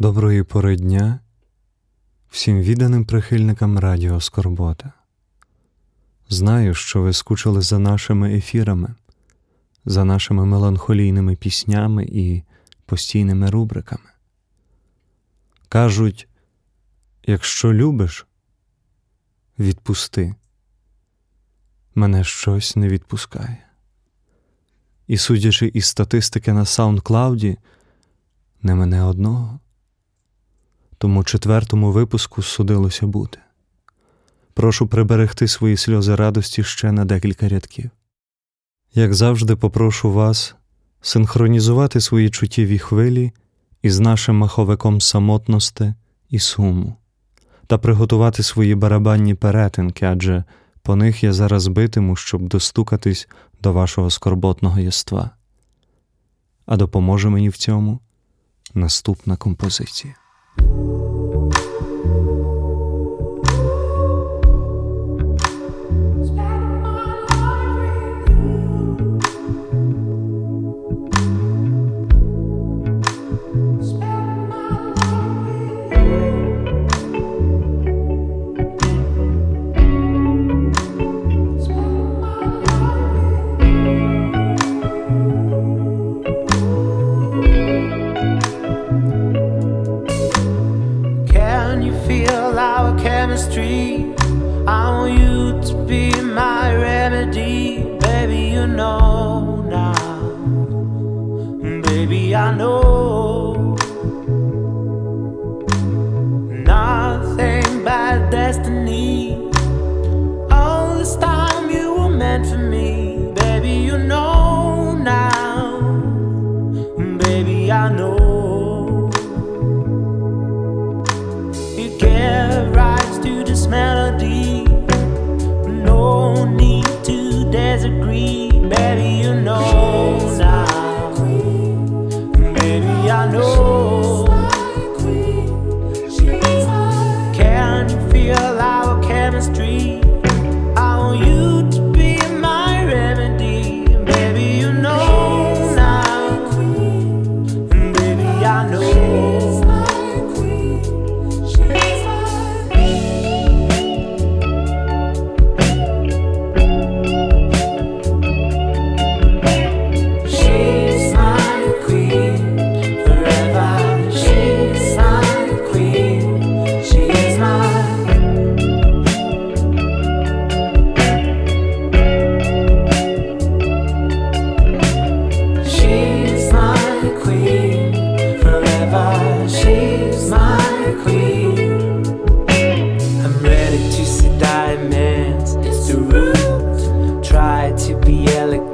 Доброї пори дня всім відданим прихильникам Радіо Скорбота. Знаю, що ви скучили за нашими ефірами, за нашими меланхолійними піснями і постійними рубриками. Кажуть, якщо любиш, відпусти, мене щось не відпускає. І судячи із статистики на SoundCloud, не мене одного тому четвертому випуску судилося бути. Прошу приберегти свої сльози радості ще на декілька рядків. Як завжди, попрошу вас синхронізувати свої чуттєві хвилі із нашим маховиком самотності і суму, та приготувати свої барабанні перетинки, адже по них я зараз битиму, щоб достукатись до вашого скорботного єства. А допоможе мені в цьому наступна композиція. Thank you. I want you to be my remedy, baby. You know now, baby. I know. Baby, you know.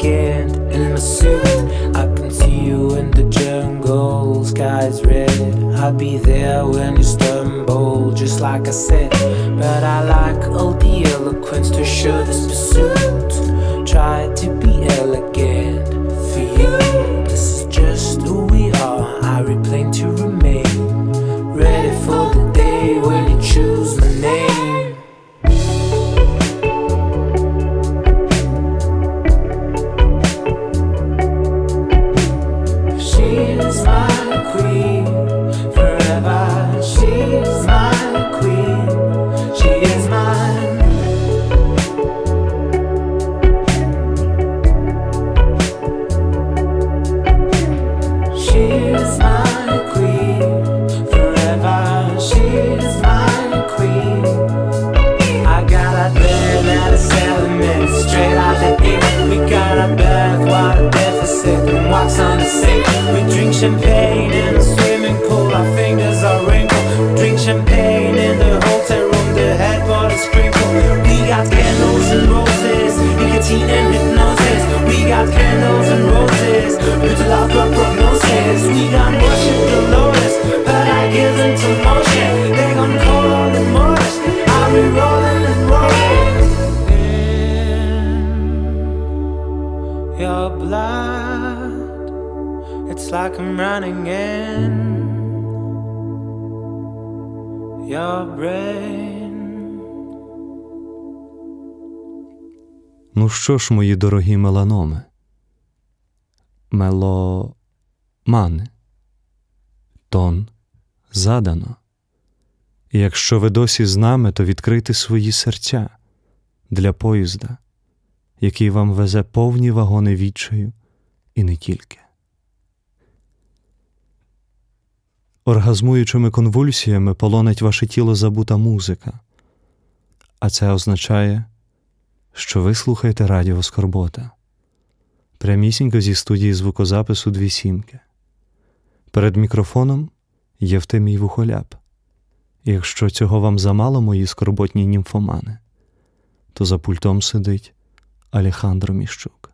in my suit. I can see you in the jungle, sky's red. I'll be there when you stumble, just like I said. But I like all the eloquence to show this pursuit. Ну що ж, мої дорогі меланоми? Меломани, тон задано. І якщо ви досі з нами, то відкрийте свої серця для поїзда, який вам везе повні вагони відчаю і не тільки. Оргазмуючими конвульсіями полонить ваше тіло забута музика, а це означає, що ви слухаєте радіо Скорбота прямісінько зі студії звукозапису дві сімки. Перед мікрофоном Євтимій Вухоляп. І якщо цього вам замало, мої скорботні німфомани, то за пультом сидить Алехандро Міщук.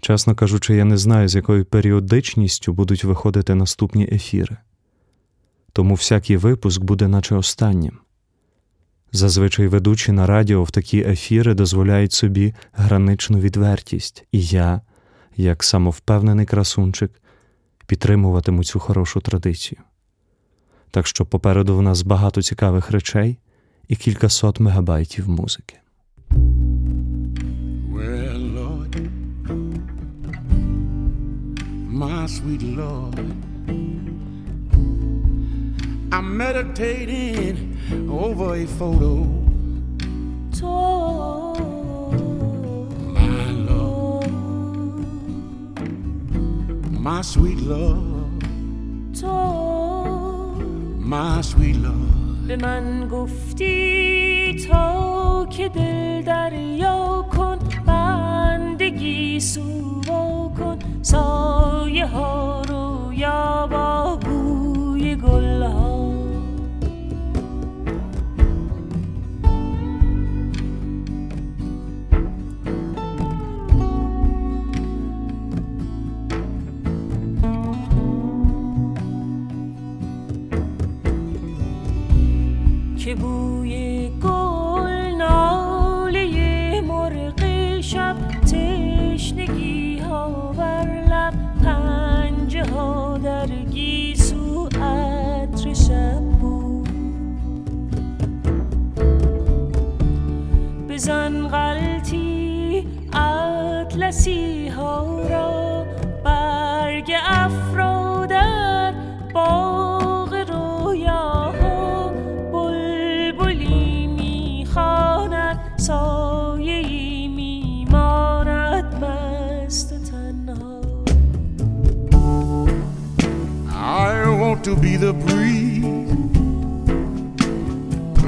Чесно кажучи, я не знаю, з якою періодичністю будуть виходити наступні ефіри, тому всякий випуск буде наче останнім. Зазвичай ведучі на радіо в такі ефіри дозволяють собі граничну відвертість, і я, як самовпевнений красунчик, підтримуватиму цю хорошу традицію. Так що попереду в нас багато цікавих речей і кількасот мегабайтів музики. sweet Lord, I'm meditating over a photo. My Lord, my sweet Lord, my sweet Lord. به من گفتی تا که دل دریا کن بندگی سوا کن سایه ها رو یا با بوی گل ها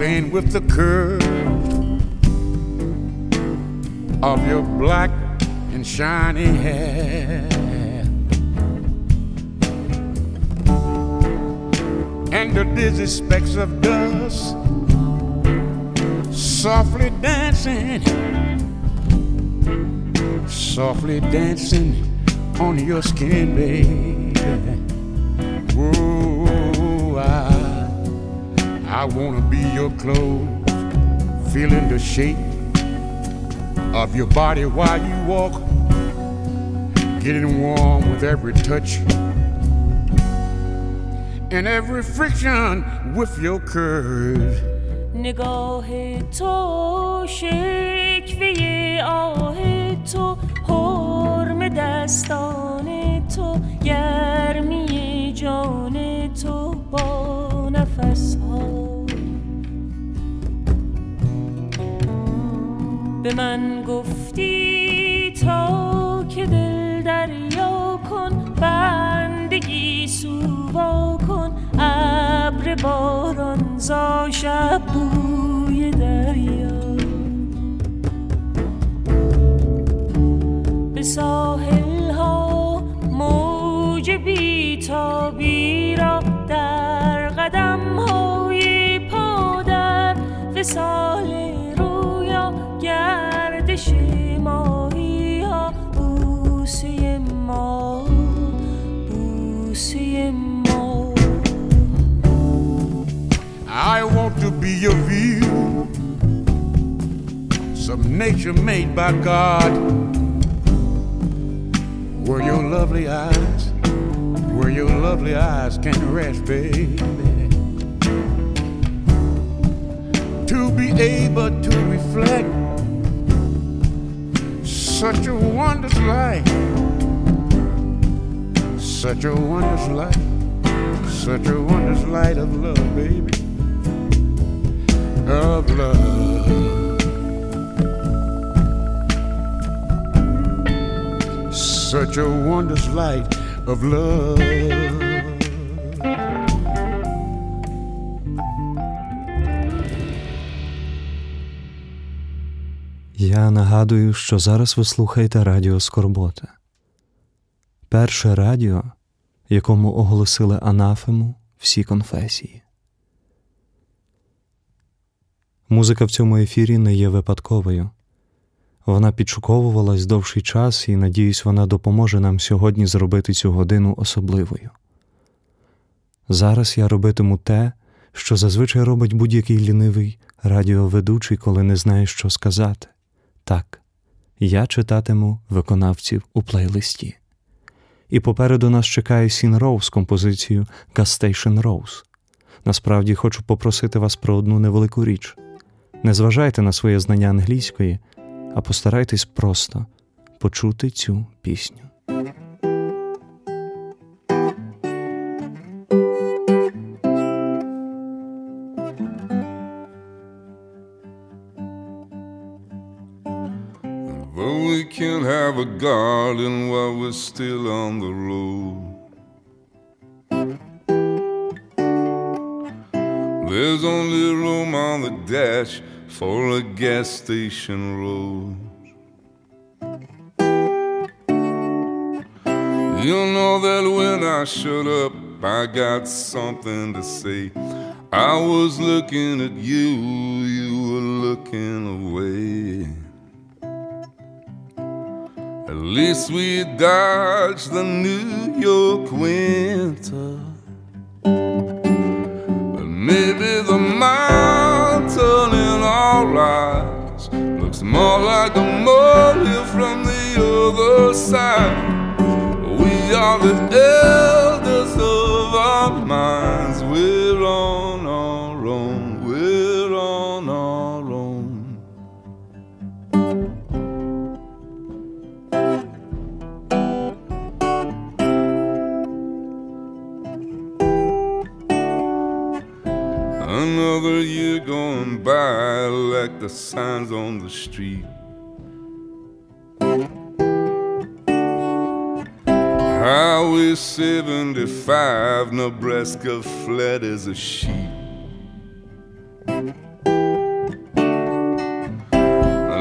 playing with the curve of your black and shiny hair. And the dizzy specks of dust softly dancing, softly dancing on your skin, baby. I wanna be your clothes, feeling the shape of your body while you walk, getting warm with every touch and every friction with your curves. نگاه تو شکوه آه تو حرم دستان تو گرمی جان تو با نفس به من گفتی تا که دل دریا کن بندگی سووا کن. ابر باران زا شب بوی دریا. به ساحل ها موج بیتابی را در قدم های پادر وسال گردش ماهی ها بوسه ما بوسه ما I want to be your view, some nature made by God, where your lovely eyes, where your lovely eyes can rest, baby. To be able to reflect such a wondrous light, such a wondrous light, such a wondrous light of love, baby, of love. Such a wondrous light of love. Я нагадую, що зараз ви слухаєте Радіо Скорбота. Перше радіо, якому оголосили анафему всі конфесії. Музика в цьому ефірі не є випадковою. Вона підшуковувалась довший час, і, надіюсь, вона допоможе нам сьогодні зробити цю годину особливою. Зараз я робитиму те, що зазвичай робить будь-який лінивий радіоведучий, коли не знає, що сказати. Так, я читатиму виконавців у плейлисті. І попереду нас чекає Сін Роуз композицією Gas Station Rose. Насправді хочу попросити вас про одну невелику річ. Не зважайте на своє знання англійської, а постарайтесь просто почути цю пісню. A garden while we're still on the road. There's only room on the dash for a gas station road. You know that when I shut up, I got something to say. I was looking at you, you were looking away. Least we dodged the New York winter. But maybe the mountain in our eyes looks more like a molehill from the other side. We are the elders of our minds. Another year going by like the signs on the street. Highway 75, Nebraska flat as a sheet.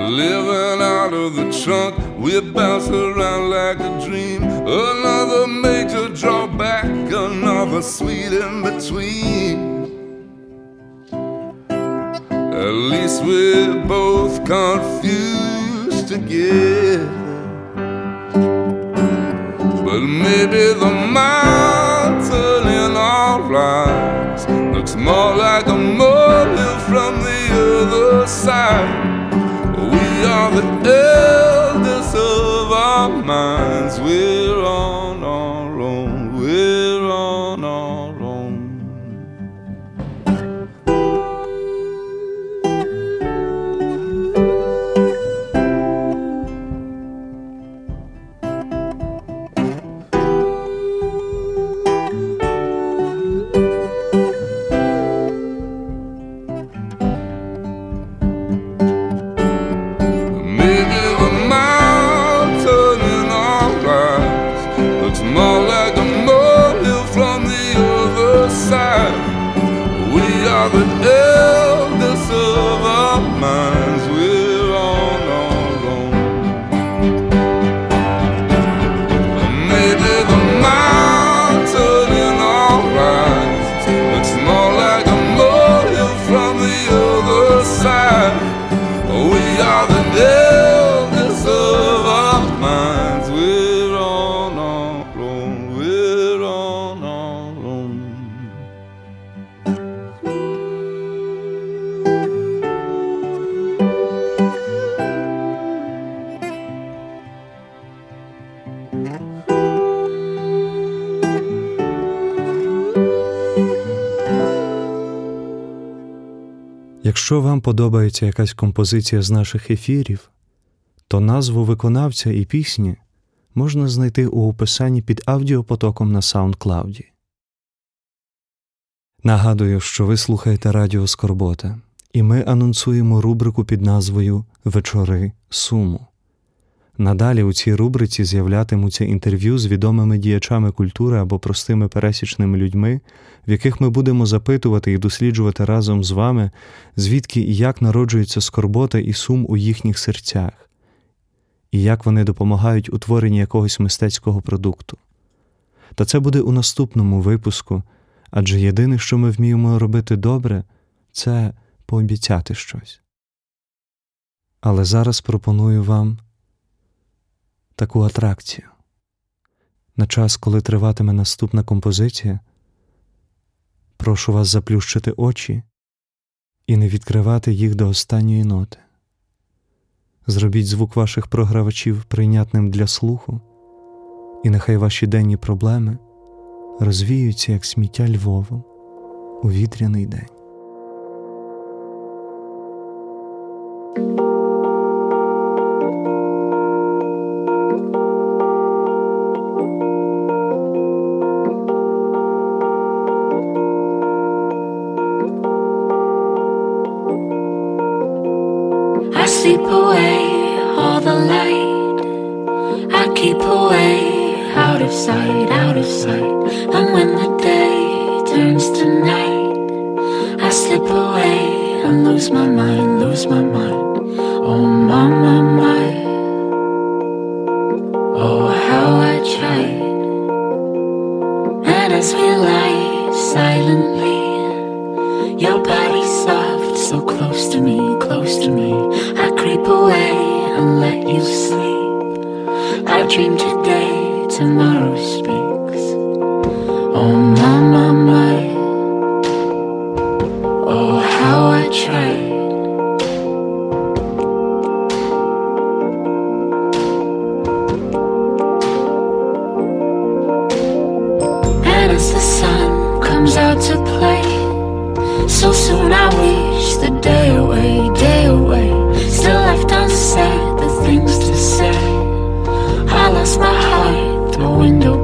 Living out of the trunk, we bounce around like a dream. Another major drawback, another sweet in between. Least we're both confused together. But maybe the mountain in our eyes looks more like a molehill from the other side. We are the elders of our minds. We're on подобається якась композиція з наших ефірів, то назву виконавця і пісні можна знайти у описанні під аудіопотоком на SoundCloud. Нагадую, що ви слухаєте Радіо Скорбота, і ми анонсуємо рубрику під назвою Вечори Суму. Надалі у цій рубриці з'являтимуться інтерв'ю з відомими діячами культури або простими пересічними людьми, в яких ми будемо запитувати і досліджувати разом з вами, звідки і як народжується скорбота і сум у їхніх серцях, і як вони допомагають у творенні якогось мистецького продукту. Та це буде у наступному випуску, адже єдине, що ми вміємо робити добре, це пообіцяти щось. Але зараз пропоную вам таку атракцію. На час, коли триватиме наступна композиція, прошу вас заплющити очі і не відкривати їх до останньої ноти. Зробіть звук ваших програвачів прийнятним для слуху, і нехай ваші денні проблеми розвіються, як сміття Львову у вітряний день. As the sun comes out to play. So soon I wish the day away, day away. Still left unsaid, the things to say. I lost my heart through window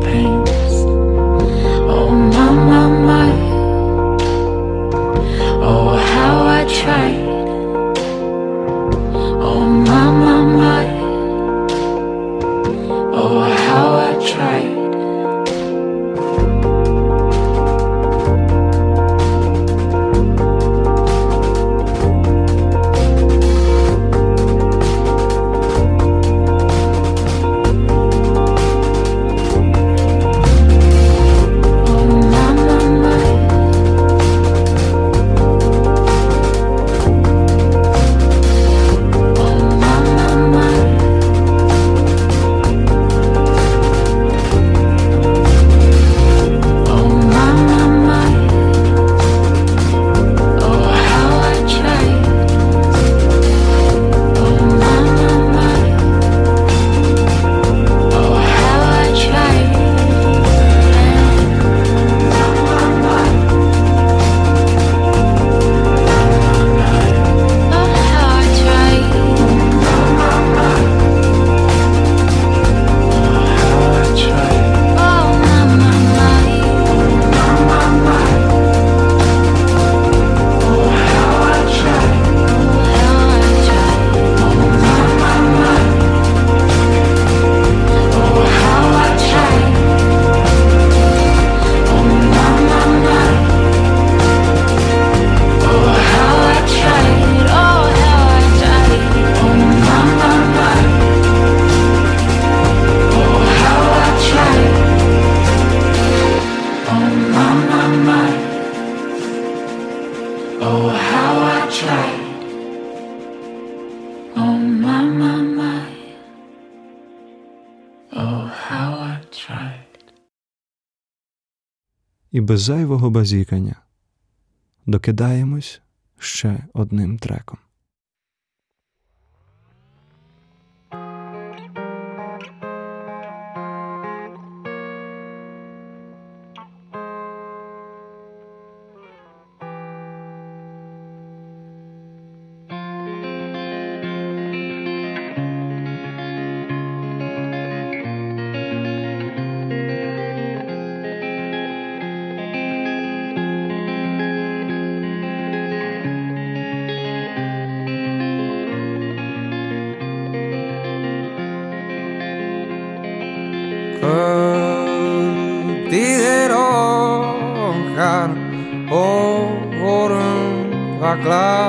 без зайвого базікання докидаємось ще одним треком.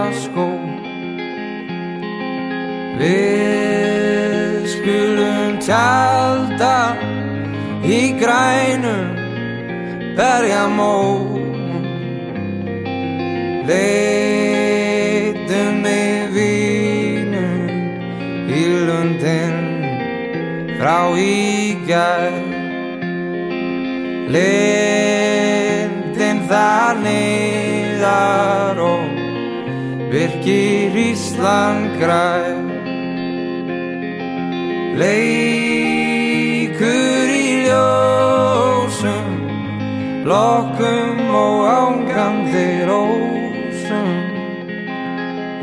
Glasgow Við skulum tjálta í grænum berjamó Leitum við vínum í lundin frá í gær. Lindin þar niðar og virkir Ísland græn. Leikur í ljósum Lokkum og ángandi rósum.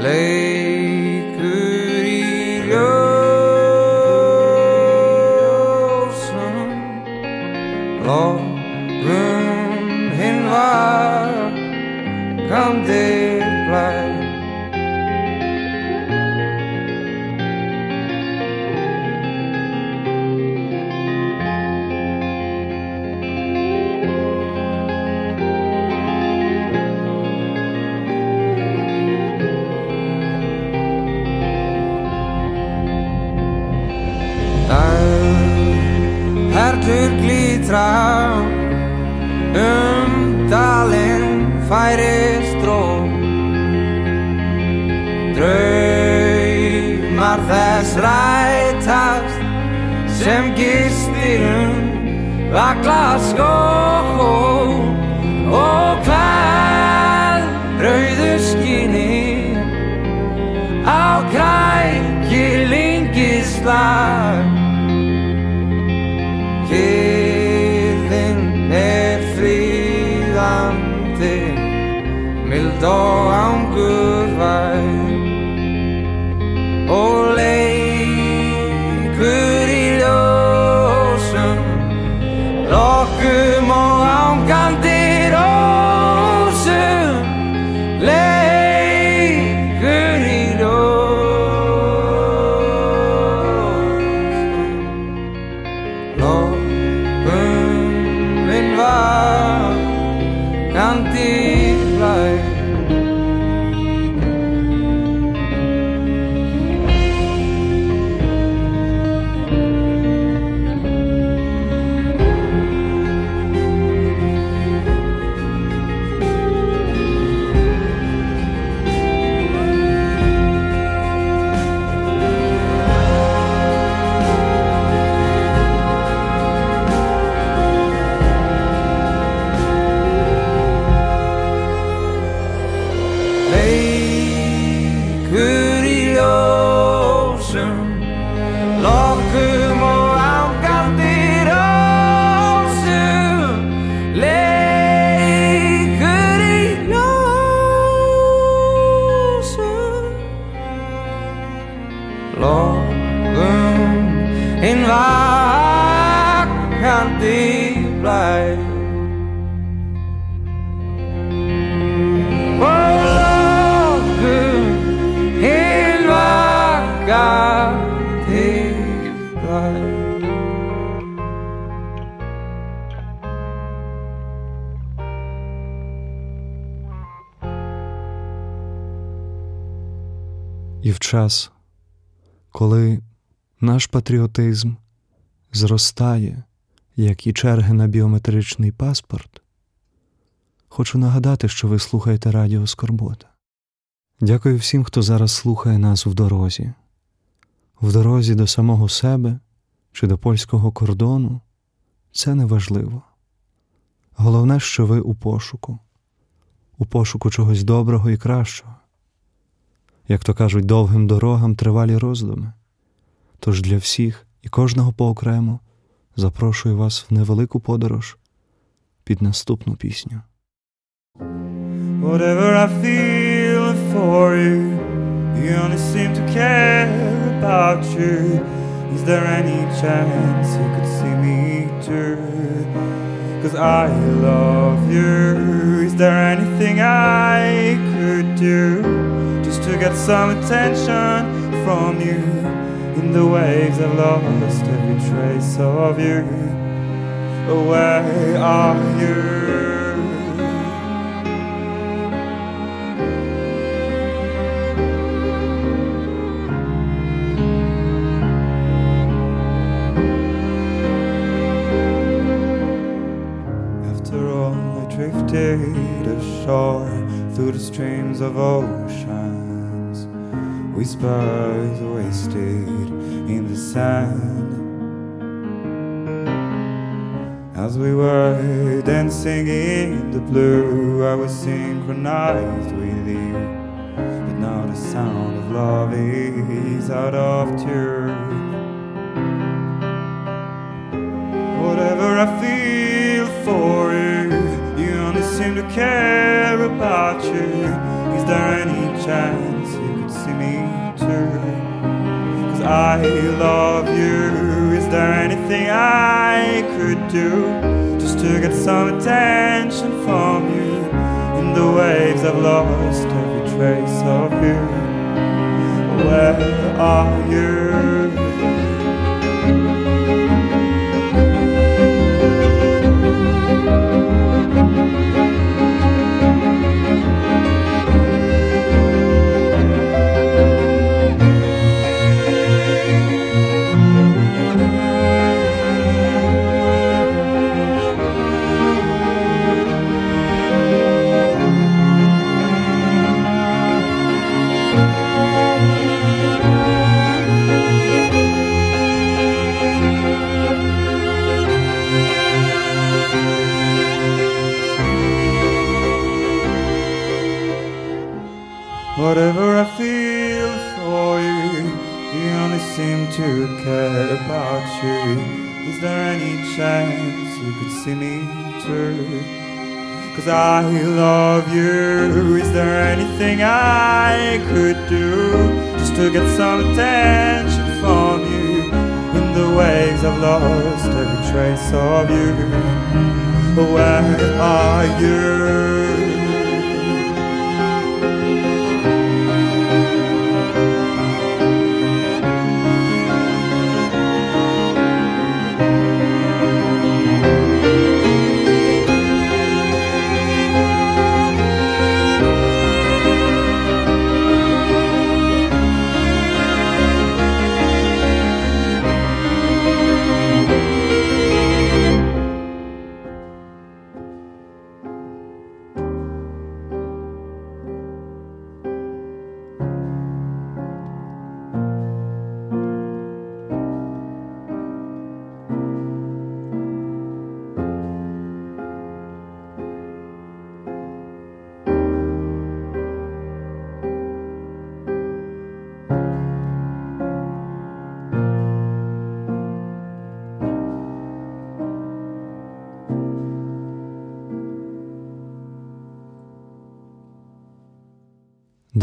Leikur í ljósum Lokkum hinn var Kandi glítra um dalinn færist ró. Draumar þess rætast sem gistirum vakla skó og hvað rauðu skinni á kræki час, коли наш патріотизм зростає, як і черги на біометричний паспорт, хочу нагадати, що ви слухаєте Радіо Скорбота. Дякую всім, хто зараз слухає нас в дорозі, в дорозі до самого себе чи до польського кордону. Це не важливо. Головне, що ви у пошуку, у пошуку чогось доброго і кращого як то кажуть, довгим дорогам тривалі роздуми. Тож для всіх і кожного поокремо запрошую вас в невелику подорож під наступну пісню. Whatever I feel for you, you only seem to care about you. Is there any chance you could see me through? Cause I love you. Is there anything I could do get some attention from you. In the waves, I've lost every trace of you. Where are you? After all, I drifted ashore through the streams of ocean. Whispers wasted in the sand. As we were dancing in the blue, I was synchronized with you. But now the sound of love is out of tune. Whatever I feel for you, you only seem to care about you. Is there any chance I love you. Is there anything I could do just to get some attention from you? In the waves, I've lost every trace of you. Where are you?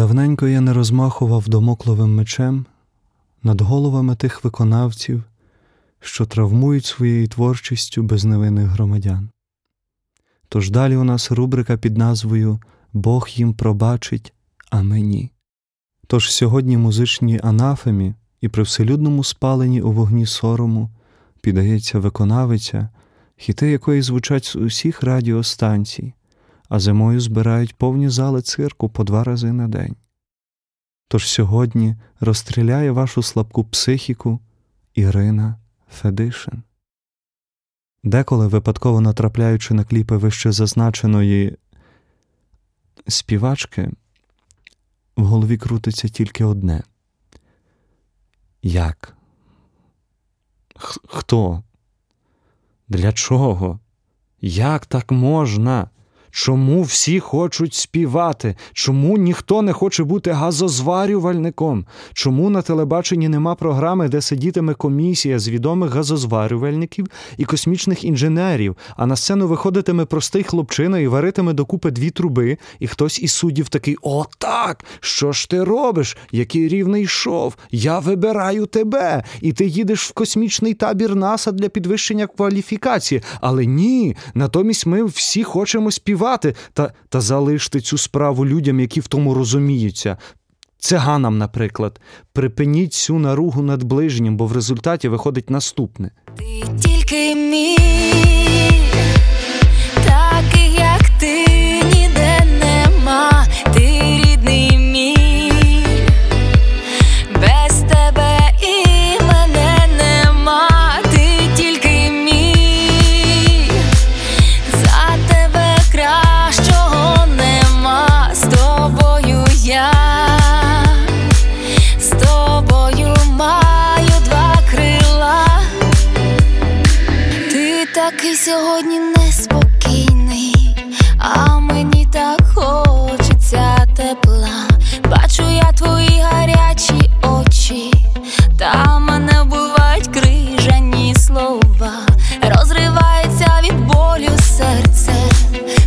Давненько я не розмахував домокловим мечем над головами тих виконавців, що травмують своєю творчістю безневинних громадян. Тож далі у нас рубрика під назвою Бог їм пробачить, а мені. Тож сьогодні музичній анафемі і при вселюдному спаленні у вогні сорому піддається виконавиця, хіти якої звучать з усіх радіостанцій, а зимою збирають повні зали цирку по два рази на день. Тож сьогодні розстріляє вашу слабку психіку Ірина Федишин. Деколи, випадково натрапляючи на кліпи вище зазначеної співачки, в голові крутиться тільки одне. Як? Хто? Для чого? Як так можна? Чому всі хочуть співати? Чому ніхто не хоче бути газозварювальником? Чому на телебаченні нема програми, де сидітиме комісія з відомих газозварювальників і космічних інженерів, а на сцену виходитиме простий хлопчина і варитиме докупи дві труби, і хтось із суддів такий: О, так! Що ж ти робиш? Який рівний шов? Я вибираю тебе, і ти їдеш в космічний табір НАСА для підвищення кваліфікації. Але ні, натомість ми всі хочемо співати та, та залиште цю справу людям, які в тому розуміються. Циганам, наприклад, припиніть цю наругу над ближнім, бо в результаті виходить наступне. Ти тільки мій, серце.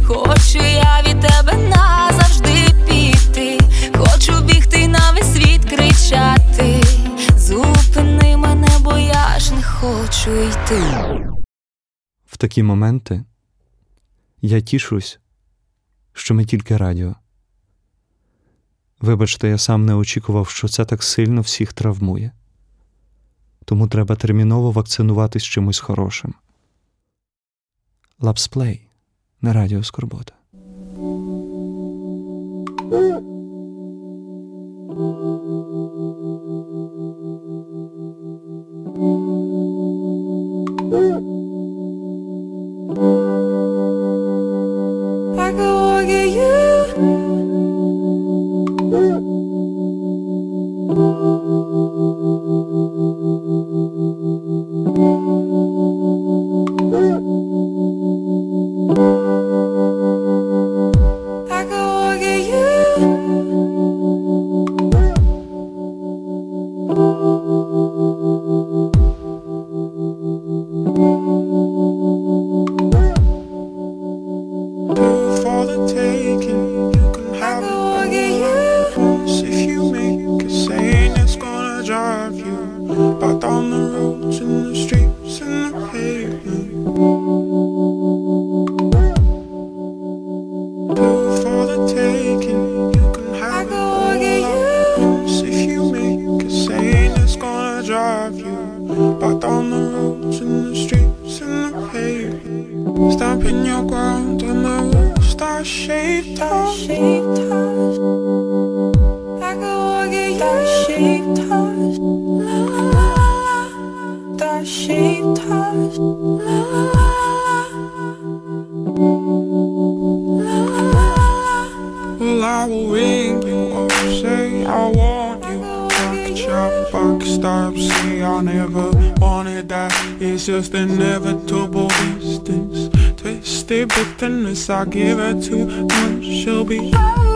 Хочу я від тебе назавжди піти, хочу бігти на весь світ кричати. Зупини мене, бо я ж не хочу йти. В такі моменти я тішусь, що ми тільки радіо. Вибачте, я сам не очікував, що це так сильно всіх травмує. Тому треба терміново вакцинуватись чимось хорошим. Лапсплей на радіо Скорбота. Shaped house. La la la la. That shaped house. La la la la. Well, I will ring you up, say I want you. Back chop, back stop, say I never wanted that. It's just inevitable distance. Twisted bitterness, I give it too much. She'll be.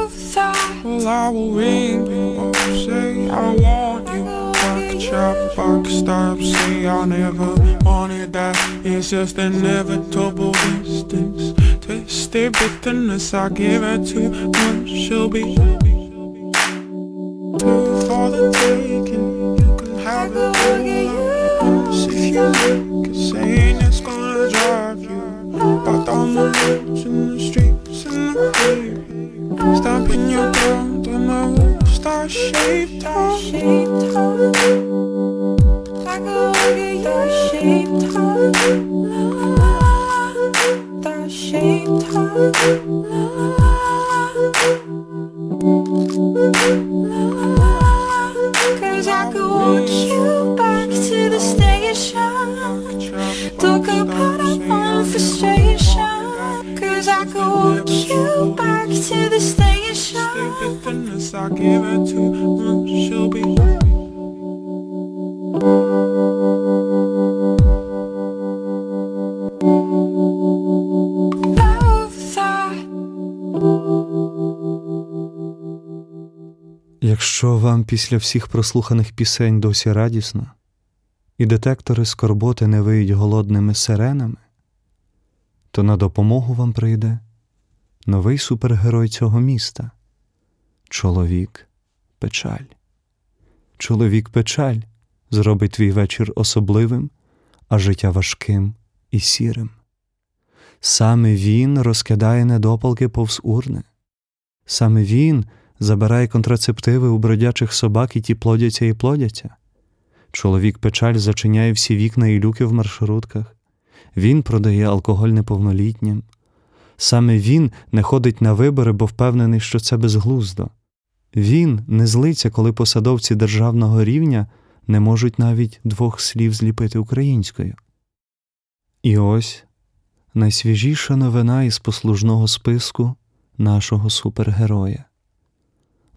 Well, I will ring you up, say I want you. Back chop, back stop, say I never wanted that. It's just inevitable distance. Twisted bitterness, I give it too much. She'll be two for the taking. You can have it all if you make a saying it's gonna drive you down the roads and the streets and the pavement. Stamping your 谁把谁偷 Якщо вам після всіх прослуханих пісень досі радісно, і детектори скорботи не виють голодними сиренами, то на допомогу вам прийде новий супергерой цього міста чоловік печаль. Чоловік печаль зробить твій вечір особливим, а життя важким і сірим. Саме він розкидає недопалки повз урни. Саме він забирає контрацептиви у бродячих собак, і ті плодяться і плодяться. Чоловік печаль зачиняє всі вікна і люки в маршрутках. Він продає алкоголь неповнолітнім. Саме він не ходить на вибори, бо впевнений, що це безглуздо. Він не злиться, коли посадовці державного рівня не можуть навіть двох слів зліпити українською. І ось найсвіжіша новина із послужного списку нашого супергероя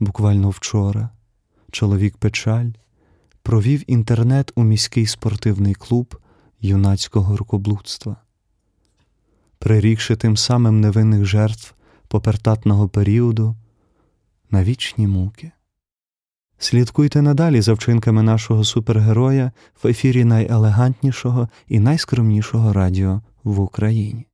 буквально вчора, чоловік печаль провів інтернет у міський спортивний клуб юнацького рукоблудства, прирікши тим самим невинних жертв попертатного періоду на вічні муки. Слідкуйте надалі за вчинками нашого супергероя в ефірі найелегантнішого і найскромнішого радіо в Україні.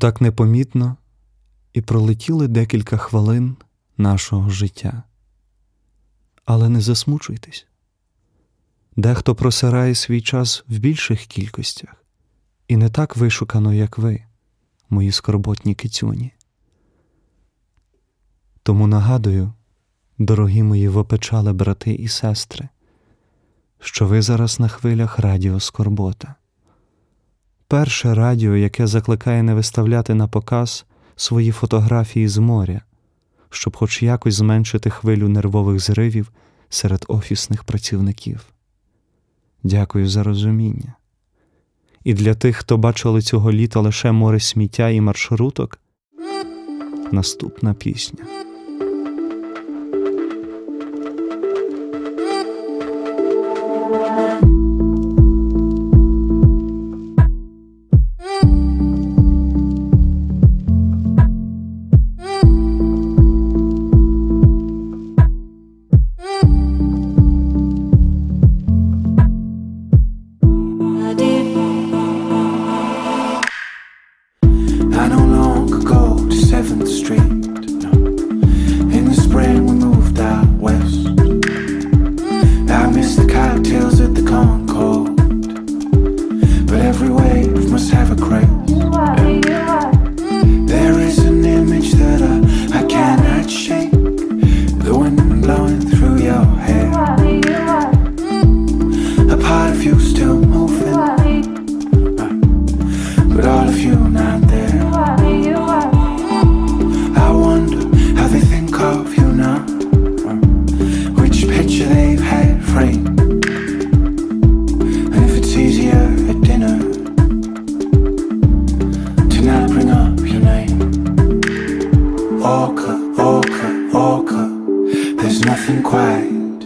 Отак непомітно і пролетіли декілька хвилин нашого життя. Але не засмучуйтесь. Дехто просирає свій час в більших кількостях, і не так вишукано, як ви, мої скорботні кицюні. Тому нагадую, дорогі мої вопечали брати і сестри, що ви зараз на хвилях радіо Скорбота перше радіо, яке закликає не виставляти на показ свої фотографії з моря, щоб хоч якось зменшити хвилю нервових зривів серед офісних працівників. Дякую за розуміння. І для тих, хто бачили цього літа лише море сміття і маршруток. Наступна пісня. Orca, orca, orca. There's nothing quite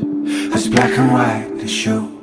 as black and white as you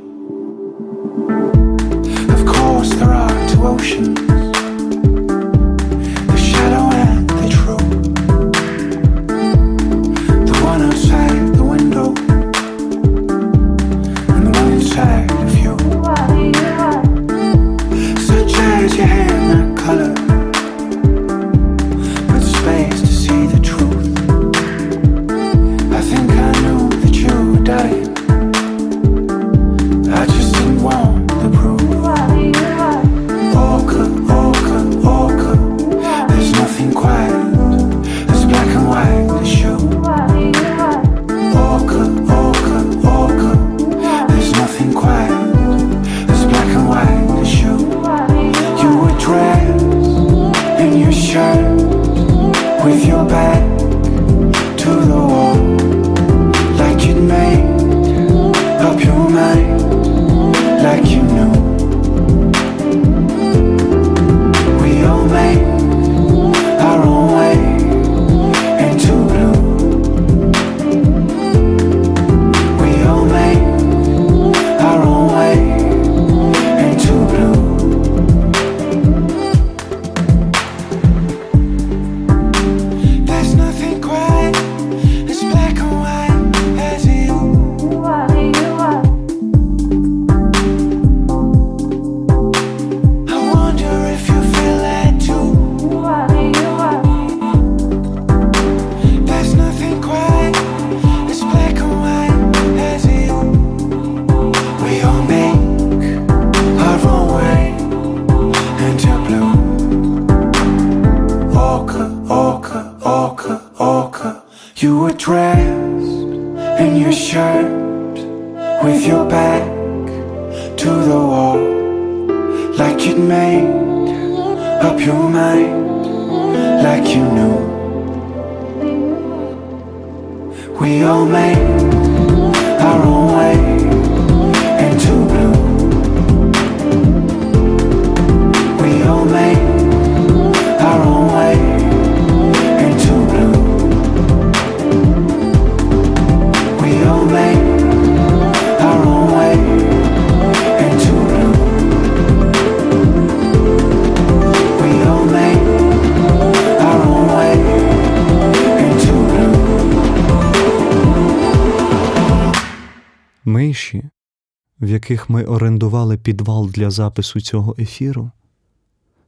орендували підвал для запису цього ефіру,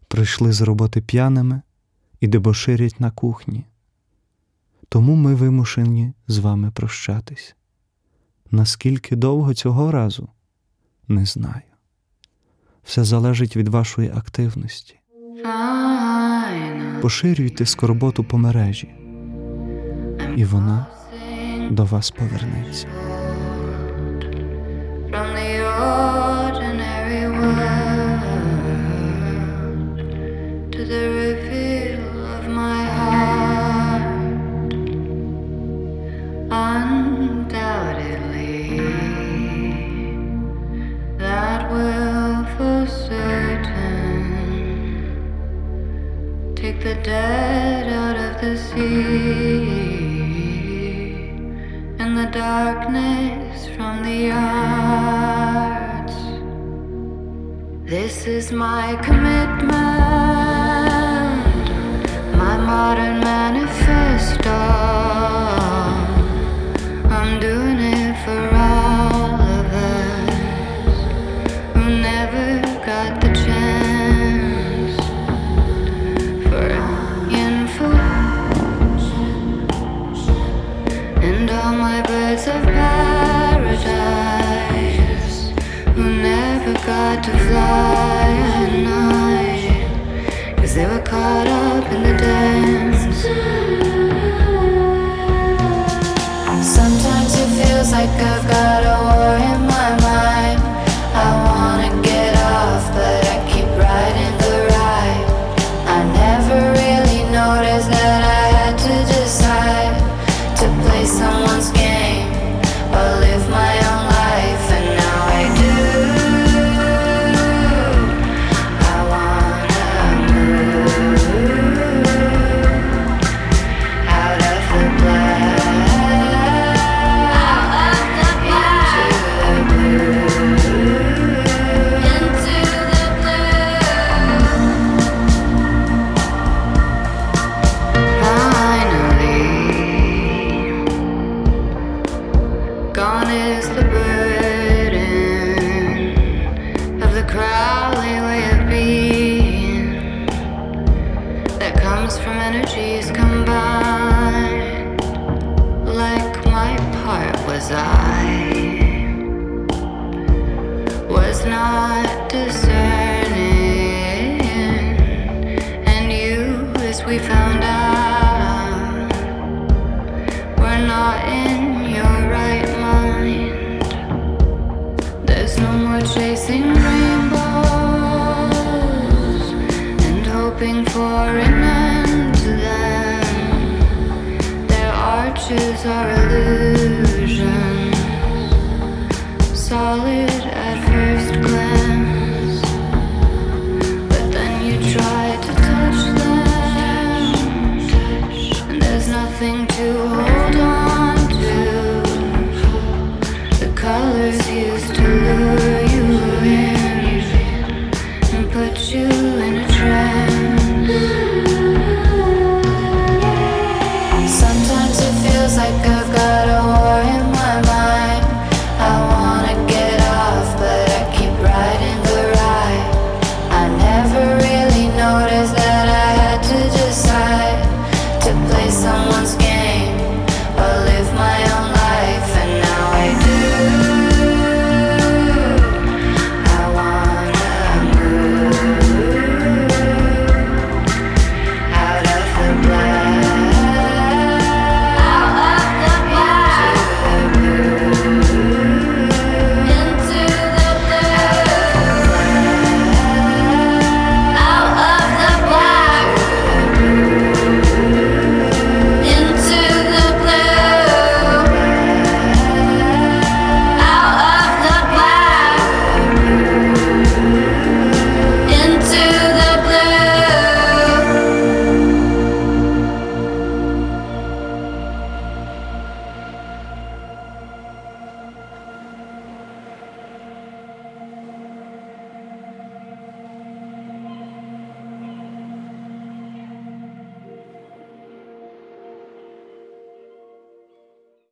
прийшли з роботи п'яними і дебоширять на кухні. Тому ми вимушені з вами прощатись. Наскільки довго цього разу, не знаю. Все залежить від вашої активності. Поширюйте скорботу по мережі, і вона до вас повернеться. to